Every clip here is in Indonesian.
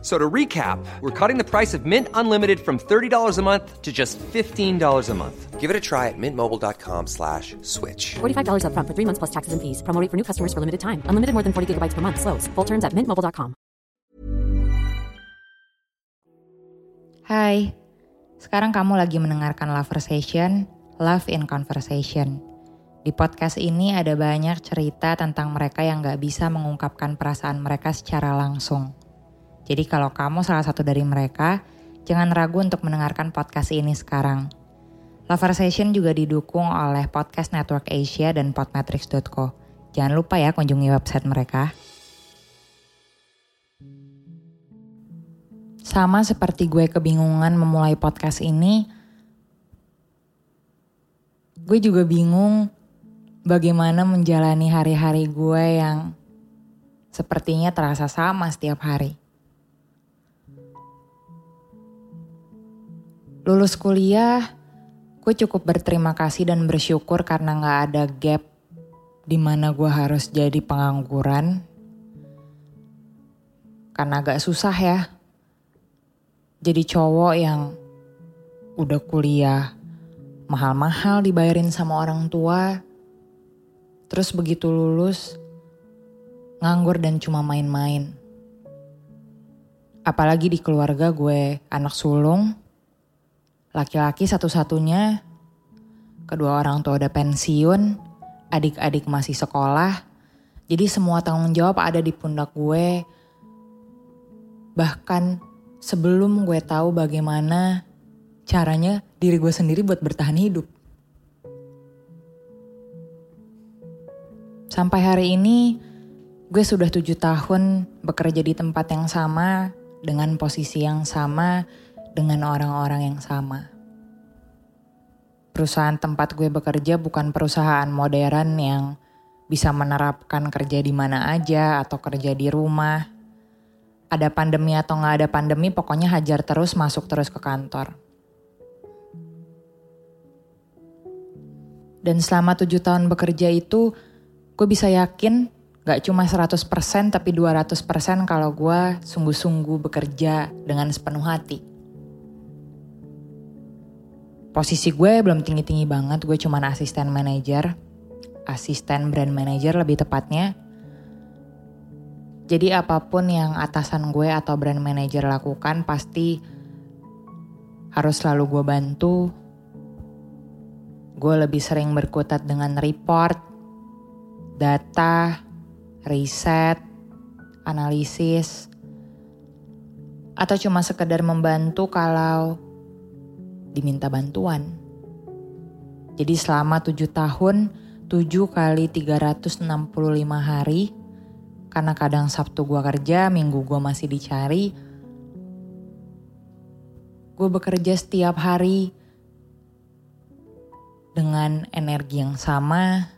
So to recap, we're cutting the price of Mint Unlimited from $30 a month to just $15 a month. Give it a try at mintmobile.com slash switch. $45 upfront for three months plus taxes and fees. Promo rate for new customers for limited time. Unlimited more than 40 gigabytes per month. Slows. Full terms at mintmobile.com. Hai, sekarang kamu lagi mendengarkan Loversation, Love in Conversation. Di podcast ini ada banyak cerita tentang mereka yang gak bisa mengungkapkan perasaan mereka secara langsung. Jadi kalau kamu salah satu dari mereka, jangan ragu untuk mendengarkan podcast ini sekarang. Loversation juga didukung oleh Podcast Network Asia dan podmetrics.co. Jangan lupa ya kunjungi website mereka. Sama seperti gue kebingungan memulai podcast ini, gue juga bingung bagaimana menjalani hari-hari gue yang sepertinya terasa sama setiap hari. Lulus kuliah, gue cukup berterima kasih dan bersyukur karena gak ada gap di mana gue harus jadi pengangguran. Karena agak susah ya. Jadi cowok yang udah kuliah mahal-mahal dibayarin sama orang tua. Terus begitu lulus nganggur dan cuma main-main. Apalagi di keluarga gue anak sulung, laki-laki satu-satunya, kedua orang tua udah pensiun, adik-adik masih sekolah, jadi semua tanggung jawab ada di pundak gue. Bahkan sebelum gue tahu bagaimana caranya diri gue sendiri buat bertahan hidup. Sampai hari ini, gue sudah tujuh tahun bekerja di tempat yang sama, dengan posisi yang sama, dengan orang-orang yang sama. Perusahaan tempat gue bekerja bukan perusahaan modern yang bisa menerapkan kerja di mana aja atau kerja di rumah. Ada pandemi atau nggak ada pandemi, pokoknya hajar terus masuk terus ke kantor. Dan selama tujuh tahun bekerja itu, gue bisa yakin gak cuma 100% tapi 200% kalau gue sungguh-sungguh bekerja dengan sepenuh hati. Posisi gue belum tinggi-tinggi banget, gue cuma asisten manajer, asisten brand manager lebih tepatnya. Jadi apa pun yang atasan gue atau brand manager lakukan pasti harus selalu gue bantu. Gue lebih sering berkutat dengan report, data, riset, analisis, atau cuma sekedar membantu kalau diminta bantuan. Jadi selama 7 tahun, 7 kali 365 hari, karena kadang Sabtu gue kerja, Minggu gue masih dicari, gue bekerja setiap hari dengan energi yang sama,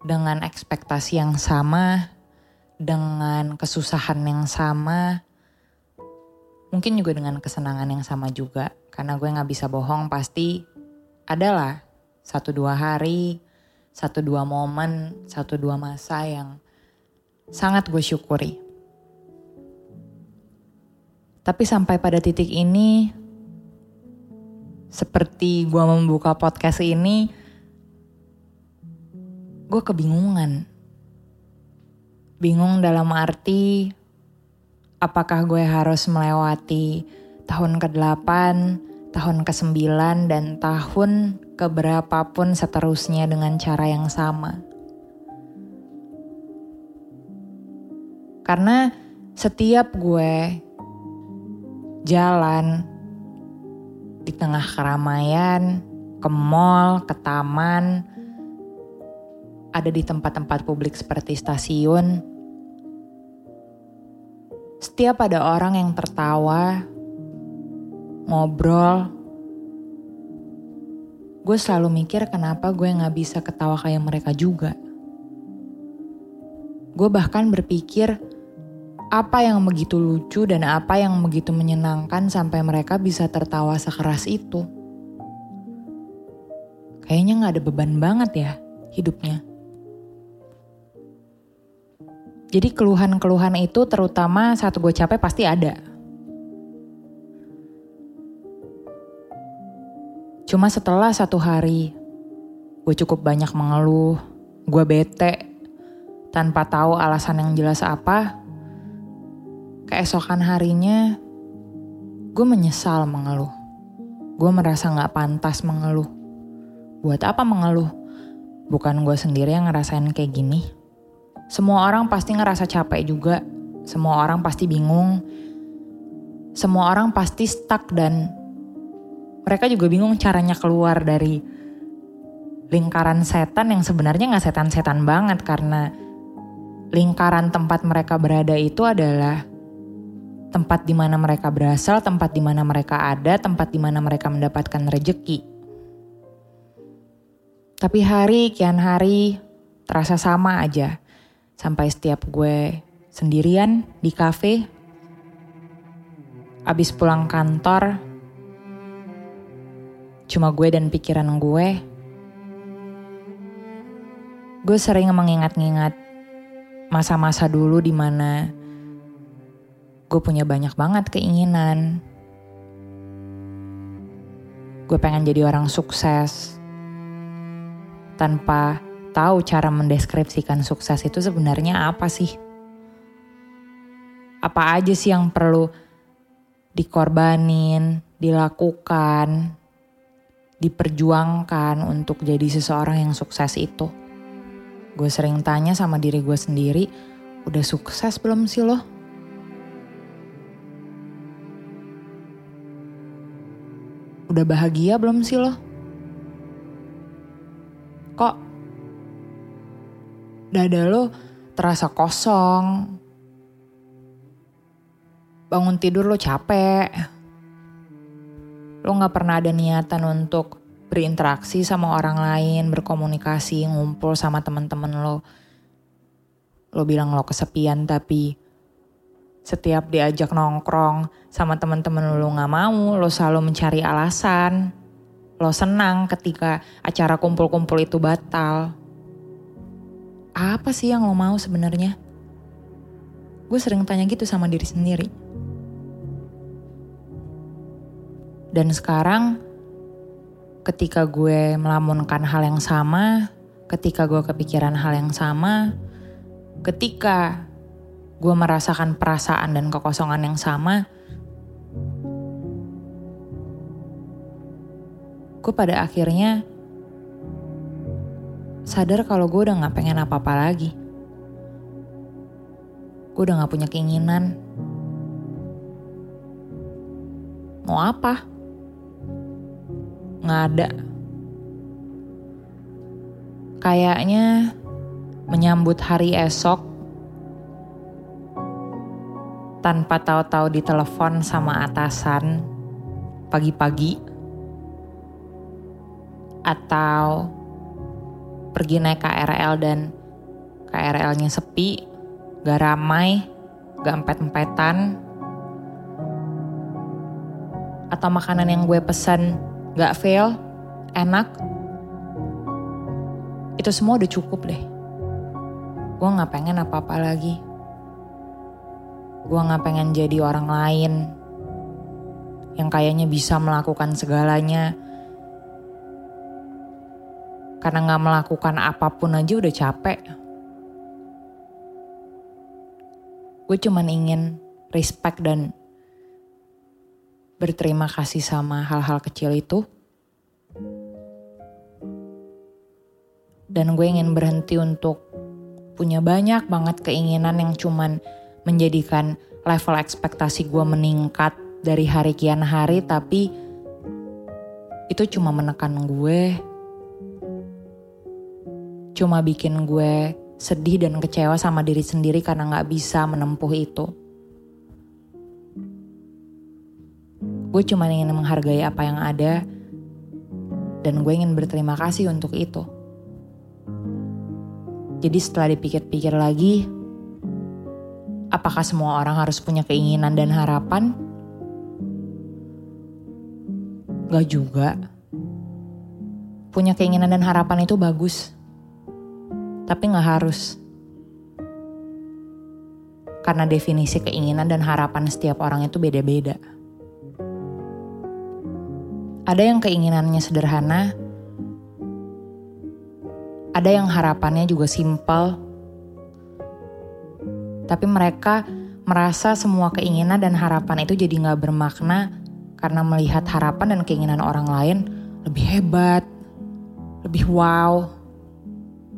dengan ekspektasi yang sama, dengan kesusahan yang sama, mungkin juga dengan kesenangan yang sama juga. Karena gue gak bisa bohong pasti adalah satu dua hari, satu dua momen, satu dua masa yang sangat gue syukuri. Tapi sampai pada titik ini, seperti gue membuka podcast ini, gue kebingungan. Bingung dalam arti, apakah gue harus melewati tahun ke-8, tahun ke-9, dan tahun keberapapun seterusnya dengan cara yang sama. Karena setiap gue jalan di tengah keramaian, ke mall, ke taman, ada di tempat-tempat publik seperti stasiun, setiap ada orang yang tertawa, ngobrol, gue selalu mikir kenapa gue gak bisa ketawa kayak mereka juga. Gue bahkan berpikir apa yang begitu lucu dan apa yang begitu menyenangkan sampai mereka bisa tertawa sekeras itu. Kayaknya gak ada beban banget ya hidupnya. Jadi keluhan-keluhan itu terutama saat gue capek pasti ada. Cuma setelah satu hari, gue cukup banyak mengeluh, gue bete, tanpa tahu alasan yang jelas apa. Keesokan harinya, gue menyesal mengeluh. Gue merasa gak pantas mengeluh. Buat apa mengeluh? Bukan gue sendiri yang ngerasain kayak gini. Semua orang pasti ngerasa capek juga. Semua orang pasti bingung. Semua orang pasti stuck dan mereka juga bingung caranya keluar dari lingkaran setan yang sebenarnya nggak setan-setan banget karena lingkaran tempat mereka berada itu adalah tempat di mana mereka berasal, tempat di mana mereka ada, tempat di mana mereka mendapatkan rejeki. Tapi hari kian hari terasa sama aja. Sampai setiap gue sendirian di kafe, abis pulang kantor, cuma gue dan pikiran gue. Gue sering mengingat-ingat masa-masa dulu di mana gue punya banyak banget keinginan. Gue pengen jadi orang sukses tanpa tahu cara mendeskripsikan sukses itu sebenarnya apa sih? Apa aja sih yang perlu dikorbanin, dilakukan, diperjuangkan untuk jadi seseorang yang sukses itu. Gue sering tanya sama diri gue sendiri, udah sukses belum sih lo? Udah bahagia belum sih lo? Dada lo terasa kosong? Bangun tidur lo capek, lo gak pernah ada niatan untuk berinteraksi sama orang lain, berkomunikasi, ngumpul sama teman-teman lo. Lo bilang lo kesepian tapi setiap diajak nongkrong sama teman-teman lo gak mau, lo selalu mencari alasan. Lo senang ketika acara kumpul-kumpul itu batal. Apa sih yang lo mau sebenarnya? Gue sering tanya gitu sama diri sendiri. Dan sekarang ketika gue melamunkan hal yang sama, ketika gue kepikiran hal yang sama, ketika gue merasakan perasaan dan kekosongan yang sama, gue pada akhirnya sadar kalau gue udah gak pengen apa-apa lagi. Gue udah gak punya keinginan. Mau apa? nggak ada. Kayaknya menyambut hari esok tanpa tahu-tahu ditelepon sama atasan pagi-pagi atau pergi naik KRL dan KRL-nya sepi, gak ramai, gak empet-empetan, atau makanan yang gue pesen gak fail, enak, itu semua udah cukup deh. Gue gak pengen apa-apa lagi. Gue gak pengen jadi orang lain yang kayaknya bisa melakukan segalanya. Karena gak melakukan apa pun aja udah capek. Gue cuman ingin respect dan berterima kasih sama hal-hal kecil itu. Dan gue ingin berhenti untuk punya banyak banget keinginan yang cuman menjadikan level ekspektasi gue meningkat dari hari kian hari tapi itu cuma menekan gue cuma bikin gue sedih dan kecewa sama diri sendiri karena gak bisa menempuh itu. Gue cuma ingin menghargai apa yang ada, dan gue ingin berterima kasih untuk itu. Jadi setelah dipikir-pikir lagi, apakah semua orang harus punya keinginan dan harapan? Gak juga. Punya keinginan dan harapan itu bagus. Tapi gak harus. Karena definisi keinginan dan harapan setiap orang itu beda-beda. Ada yang keinginannya sederhana, ada yang harapannya juga simpel, tapi mereka merasa semua keinginan dan harapan itu jadi nggak bermakna karena melihat harapan dan keinginan orang lain lebih hebat, lebih wow.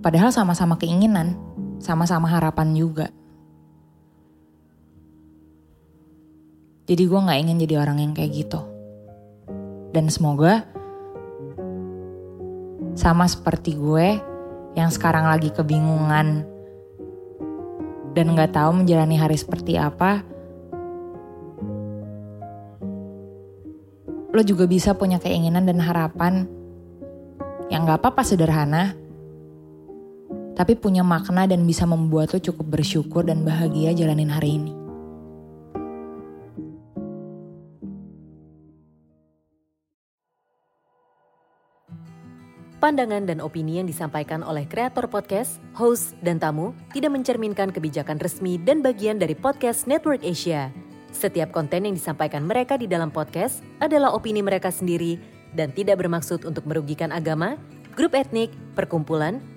Padahal sama-sama keinginan, sama-sama harapan juga. Jadi gue gak ingin jadi orang yang kayak gitu. Dan semoga sama seperti gue yang sekarang lagi kebingungan dan gak tahu menjalani hari seperti apa, lo juga bisa punya keinginan dan harapan yang gak apa-apa sederhana, tapi punya makna dan bisa membuat lo cukup bersyukur dan bahagia jalanin hari ini. Pandangan dan opini yang disampaikan oleh kreator podcast, host, dan tamu tidak mencerminkan kebijakan resmi dan bagian dari podcast Network Asia. Setiap konten yang disampaikan mereka di dalam podcast adalah opini mereka sendiri dan tidak bermaksud untuk merugikan agama, grup etnik, perkumpulan,